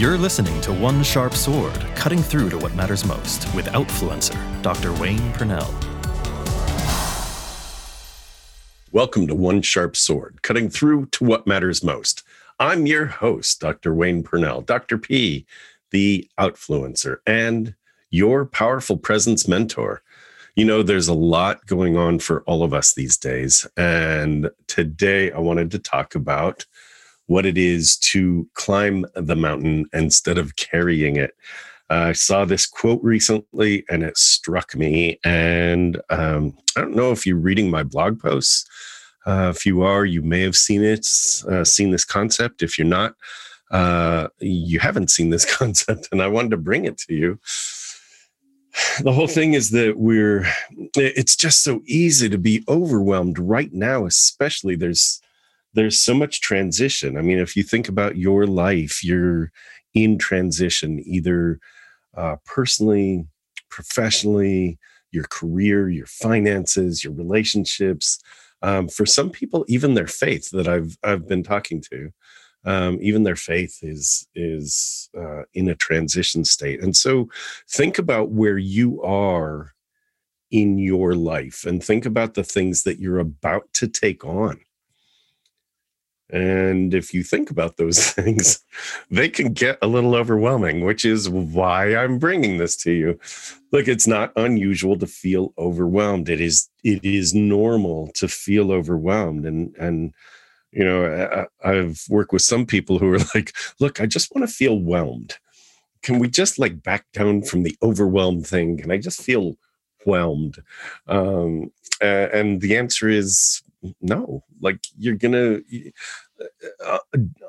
You're listening to One Sharp Sword, cutting through to what matters most with Outfluencer, Dr. Wayne Purnell. Welcome to One Sharp Sword, cutting through to what matters most. I'm your host, Dr. Wayne Purnell, Dr. P, the Outfluencer, and your powerful presence mentor. You know, there's a lot going on for all of us these days. And today I wanted to talk about what it is to climb the mountain instead of carrying it. Uh, I saw this quote recently and it struck me. And um, I don't know if you're reading my blog posts. Uh, if you are, you may have seen it, uh, seen this concept. If you're not, uh, you haven't seen this concept, and I wanted to bring it to you. The whole thing is that we're, it's just so easy to be overwhelmed right now, especially there's, there's so much transition. I mean, if you think about your life, you're in transition, either uh, personally, professionally, your career, your finances, your relationships. Um, for some people, even their faith that I've I've been talking to, um, even their faith is is uh, in a transition state. And so, think about where you are in your life, and think about the things that you're about to take on. And if you think about those things, they can get a little overwhelming, which is why I'm bringing this to you. Look, it's not unusual to feel overwhelmed. It is it is normal to feel overwhelmed and and you know, I, I've worked with some people who are like, "Look, I just want to feel whelmed. Can we just like back down from the overwhelmed thing? Can I just feel whelmed?" Um, and the answer is no like you're gonna uh,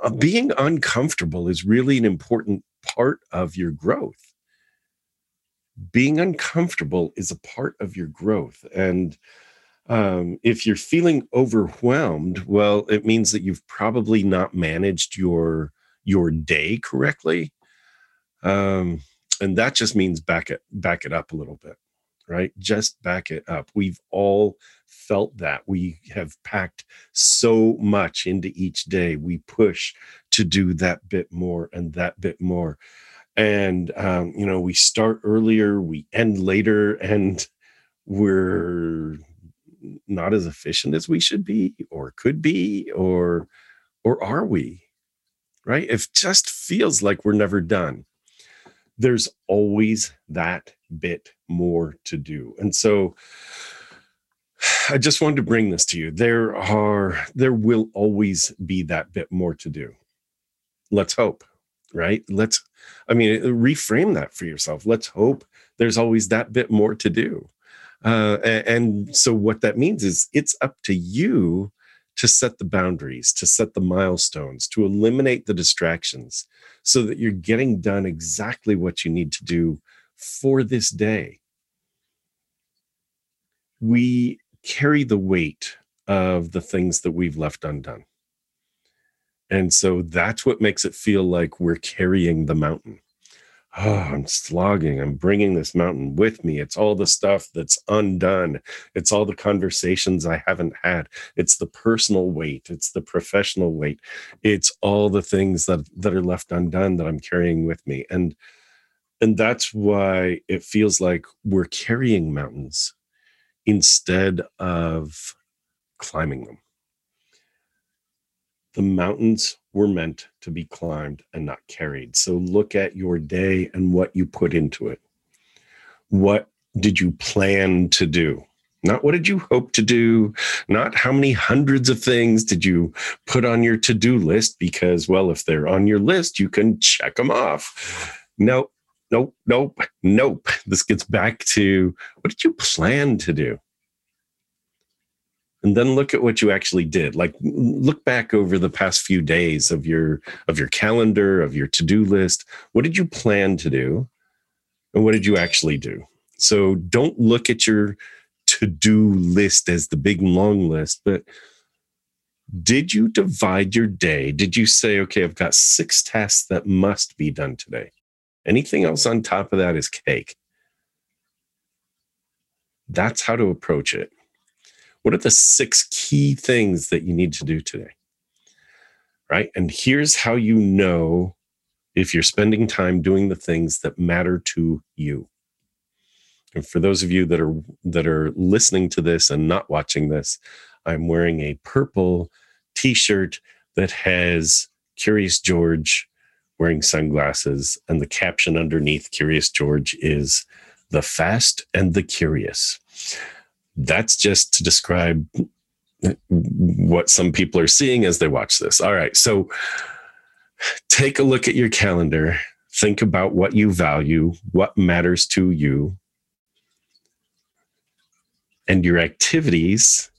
uh, being uncomfortable is really an important part of your growth. Being uncomfortable is a part of your growth and um, if you're feeling overwhelmed well it means that you've probably not managed your your day correctly um, and that just means back it back it up a little bit right just back it up we've all felt that. We have packed so much into each day. We push to do that bit more and that bit more. And, um, you know, we start earlier, we end later, and we're not as efficient as we should be or could be or or are we right it just feels like we're never done there's always that bit more to do and so I just wanted to bring this to you. There are, there will always be that bit more to do. Let's hope, right? Let's, I mean, reframe that for yourself. Let's hope there's always that bit more to do. Uh, and so, what that means is it's up to you to set the boundaries, to set the milestones, to eliminate the distractions so that you're getting done exactly what you need to do for this day. We carry the weight of the things that we've left undone. And so that's what makes it feel like we're carrying the mountain. Oh, I'm slogging. I'm bringing this mountain with me. It's all the stuff that's undone. It's all the conversations I haven't had. It's the personal weight. It's the professional weight. It's all the things that that are left undone that I'm carrying with me. And and that's why it feels like we're carrying mountains instead of climbing them. The mountains were meant to be climbed and not carried. So look at your day and what you put into it. What did you plan to do? Not what did you hope to do? Not how many hundreds of things did you put on your to do list? Because, well, if they're on your list, you can check them off. No, nope, nope, nope. This gets back to what did you plan to do? And then look at what you actually did. Like look back over the past few days of your of your calendar, of your to-do list. What did you plan to do? And what did you actually do? So don't look at your to-do list as the big long list, but did you divide your day? Did you say, okay, I've got six tasks that must be done today? Anything else on top of that is cake. That's how to approach it. What are the six key things that you need to do today? Right. And here's how you know if you're spending time doing the things that matter to you. And for those of you that are that are listening to this and not watching this, I'm wearing a purple t-shirt that has Curious George wearing sunglasses and the caption underneath Curious George is the fast and the curious. That's just to describe what some people are seeing as they watch this. All right. So take a look at your calendar, think about what you value, what matters to you, and your activities,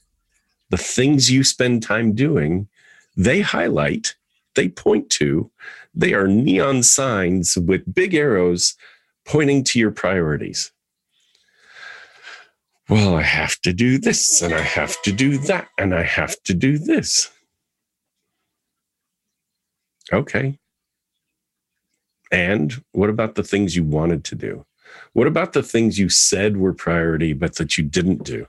the things you spend time doing, they highlight, they point to, they are neon signs with big arrows pointing to your priorities. Well, I have to do this and I have to do that and I have to do this. Okay. And what about the things you wanted to do? What about the things you said were priority, but that you didn't do?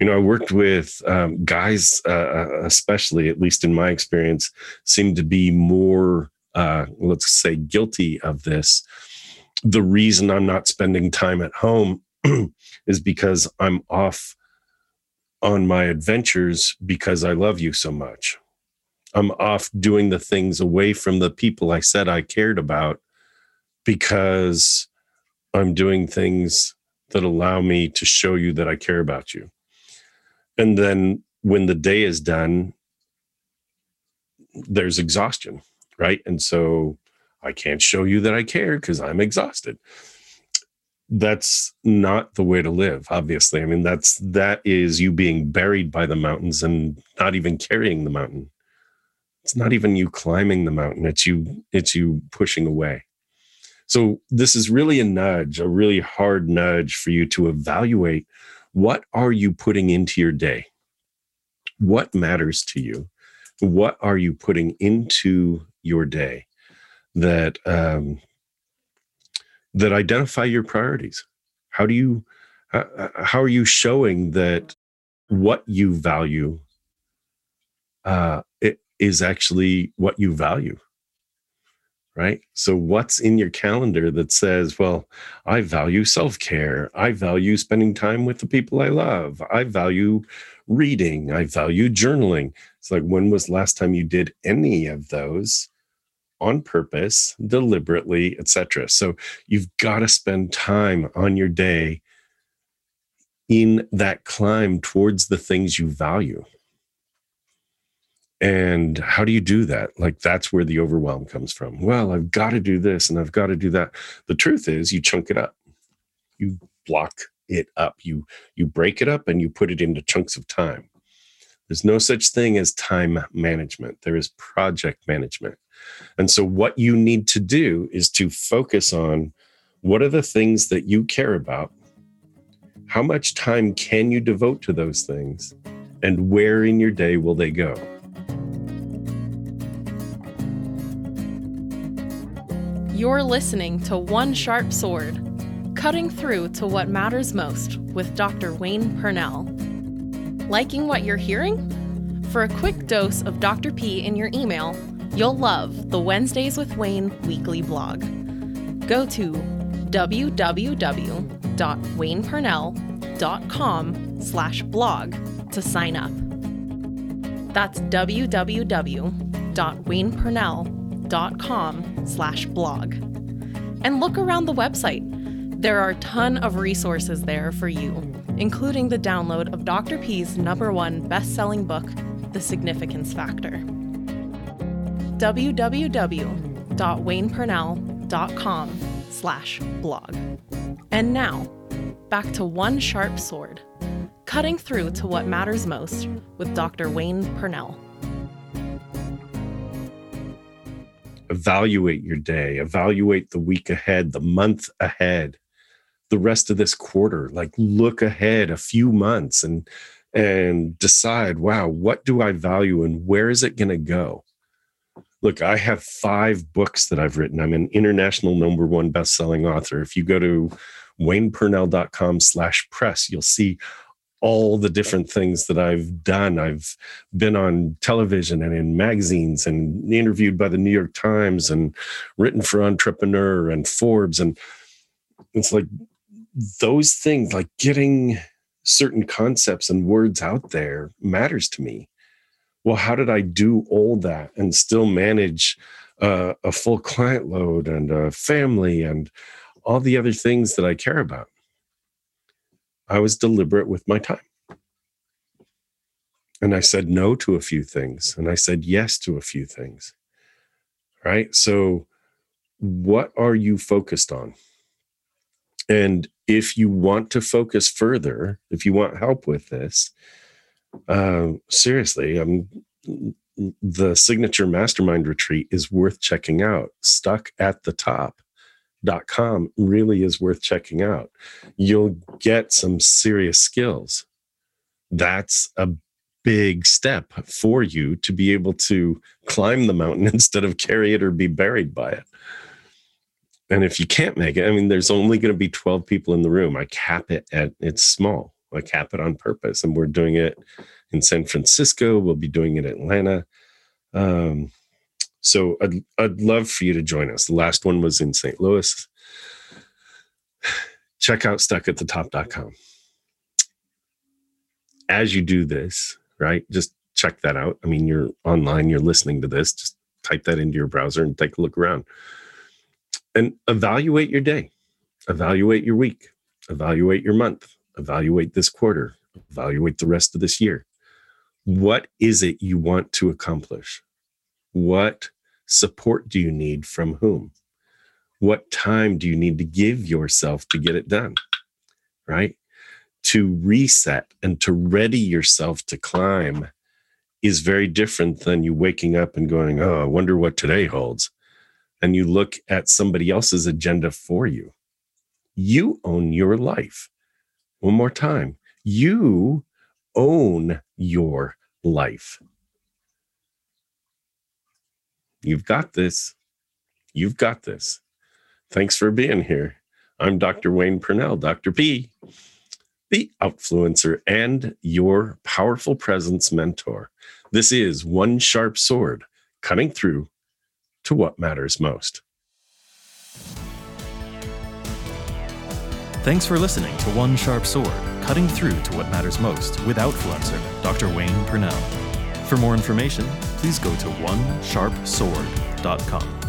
You know, I worked with um, guys, uh, uh especially, at least in my experience, seem to be more, uh, let's say, guilty of this. The reason I'm not spending time at home is because I'm off on my adventures because I love you so much. I'm off doing the things away from the people I said I cared about because I'm doing things that allow me to show you that I care about you. And then when the day is done, there's exhaustion, right? And so I can't show you that I care because I'm exhausted. That's not the way to live, obviously. I mean, that's that is you being buried by the mountains and not even carrying the mountain. It's not even you climbing the mountain, it's you, it's you pushing away. So this is really a nudge, a really hard nudge for you to evaluate what are you putting into your day? What matters to you? What are you putting into your day that um, that identify your priorities? How do you uh, uh how are you showing that what you value uh, it is actually what you value? right? So, what's in your calendar that says, well, I value self care. I value spending time with the people I love. I value reading. I value journaling. It's like, when was last time you did any of those on purpose, deliberately, etc.? So, you've got to spend time on your day in that climb towards the things you value. And how do you do that? Like, that's where the overwhelm comes from. Well, I've got to do this and I've got to do that. The truth is, you chunk it up, you block it up, you, you break it up and you put it into chunks of time. There's no such thing as time management, there is project management. And so, what you need to do is to focus on what are the things that you care about? How much time can you devote to those things? And where in your day will they go? You're listening to One Sharp Sword, cutting through to what matters most with Dr. Wayne Purnell. Liking what you're hearing? For a quick dose of Dr. P in your email, you'll love the Wednesdays with Wayne weekly blog. Go to www.waynepurnell.com slash blog to sign up. That's www.waynepurnell.com slash blog. And look around the website. There are a ton of resources there for you, including the download of Dr. P's number one best-selling book, The Significance Factor. www.waynepurnell.com slash blog. And now, back to One Sharp Sword, cutting through to what matters most with Dr. Wayne Purnell. evaluate your day, evaluate the week ahead, the month ahead, the rest of this quarter. Like look ahead a few months and and decide, wow, what do I value and where is it going to go? Look, I have five books that I've written. I'm an international number one best-selling author. If you go to waynepurnell.com slash press, you'll see all the different things that I've done. I've been on television and in magazines and interviewed by the New York Times and written for Entrepreneur and Forbes. And it's like those things, like getting certain concepts and words out there matters to me. Well, how did I do all that and still manage uh, a full client load and a family and all the other things that I care about? I was deliberate with my time. And I said no to a few things and I said yes to a few things. Right. So, what are you focused on? And if you want to focus further, if you want help with this, uh, seriously, I'm the signature mastermind retreat is worth checking out. Stuck at the top dot com really is worth checking out. You'll get some serious skills. That's a big step for you to be able to climb the mountain instead of carry it or be buried by it. And if you can't make it, I mean, there's only going to be 12 people in the room. I cap it at it's small. Cap it on purpose. And we're doing it in San Francisco. We'll be doing it in Atlanta. Um, so I'd, I'd love for you to join us. The last one was in St. Louis. Check out stuckatthetop.com. As you do this, right, just check that out. I mean, you're online, you're listening to this, just type that into your browser and take a look around. And evaluate your day, evaluate your week, evaluate your month, evaluate this quarter, evaluate the rest of this year. What is it you want to accomplish? What support do you need from whom? What time do you need to give yourself to get it done? Right? To reset and to ready yourself to climb is very different than you waking up and going, Oh, I wonder what today holds. And you look at somebody else's agenda for you. You own your life. One more time. You own your life. You've got this. You've got this. Thanks for being here. I'm Dr. Wayne Purnell, Dr. P, the outfluencer and your powerful presence mentor. This is One Sharp Sword, cutting through to what matters most. Thanks for listening to One Sharp Sword, cutting through to what matters most with Outfluencer, Dr. Wayne Purnell. For more information, please go to onesharpsword.com.